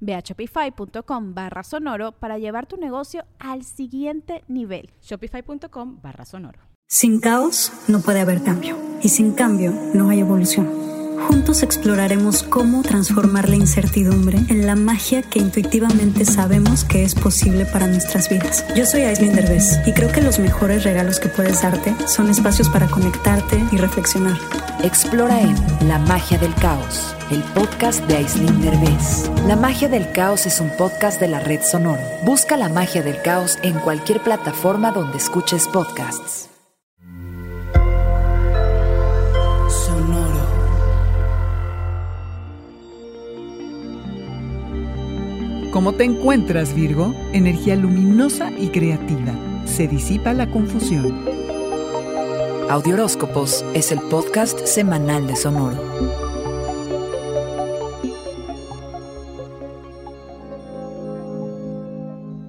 Ve a shopify.com barra sonoro para llevar tu negocio al siguiente nivel. Shopify.com barra sonoro. Sin caos no puede haber cambio. Y sin cambio no hay evolución. Juntos exploraremos cómo transformar la incertidumbre en la magia que intuitivamente sabemos que es posible para nuestras vidas. Yo soy Aislinn Derbez y creo que los mejores regalos que puedes darte son espacios para conectarte y reflexionar. Explora en La magia del caos, el podcast de Aislinn Derbez. La magia del caos es un podcast de la red Sonoro. Busca La magia del caos en cualquier plataforma donde escuches podcasts. ¿Cómo te encuentras, Virgo? Energía luminosa y creativa. Se disipa la confusión. Audioróscopos es el podcast semanal de Sonoro.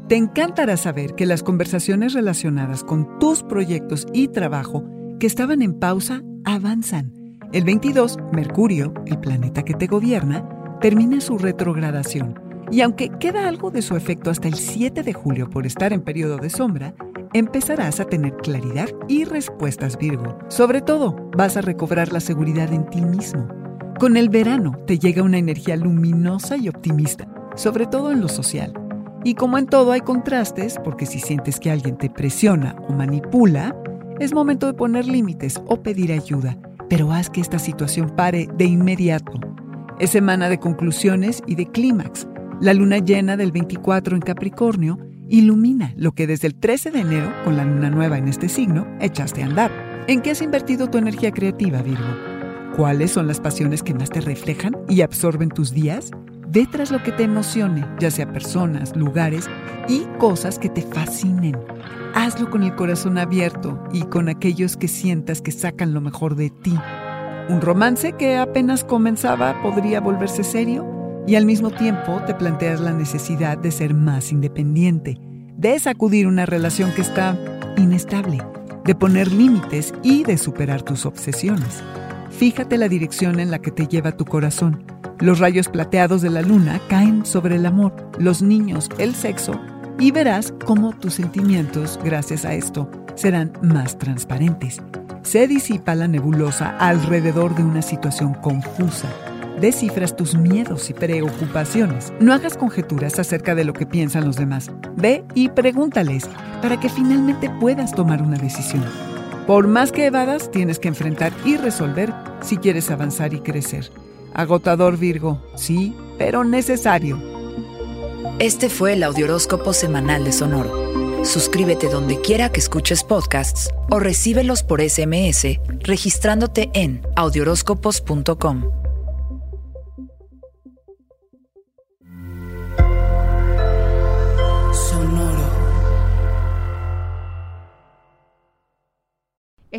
Te encantará saber que las conversaciones relacionadas con tus proyectos y trabajo que estaban en pausa avanzan. El 22, Mercurio, el planeta que te gobierna, termina su retrogradación y aunque queda algo de su efecto hasta el 7 de julio por estar en periodo de sombra, empezarás a tener claridad y respuestas Virgo. Sobre todo, vas a recobrar la seguridad en ti mismo. Con el verano te llega una energía luminosa y optimista, sobre todo en lo social. Y como en todo hay contrastes, porque si sientes que alguien te presiona o manipula, es momento de poner límites o pedir ayuda, pero haz que esta situación pare de inmediato. Es semana de conclusiones y de clímax, la luna llena del 24 en Capricornio ilumina lo que desde el 13 de enero, con la luna nueva en este signo, echaste a andar. ¿En qué has invertido tu energía creativa, Virgo? ¿Cuáles son las pasiones que más te reflejan y absorben tus días? Ve tras lo que te emocione, ya sea personas, lugares y cosas que te fascinen. Hazlo con el corazón abierto y con aquellos que sientas que sacan lo mejor de ti. Un romance que apenas comenzaba podría volverse serio y al mismo tiempo te planteas la necesidad de ser más independiente, de sacudir una relación que está inestable, de poner límites y de superar tus obsesiones. Fíjate la dirección en la que te lleva tu corazón. Los rayos plateados de la luna caen sobre el amor, los niños, el sexo, y verás cómo tus sentimientos, gracias a esto, serán más transparentes. Se disipa la nebulosa alrededor de una situación confusa descifras tus miedos y preocupaciones. No hagas conjeturas acerca de lo que piensan los demás. Ve y pregúntales para que finalmente puedas tomar una decisión. Por más que evadas, tienes que enfrentar y resolver si quieres avanzar y crecer. Agotador Virgo, sí, pero necesario. Este fue el Audioróscopo Semanal de Sonoro. Suscríbete donde quiera que escuches podcasts o recíbelos por SMS registrándote en audioróscopos.com.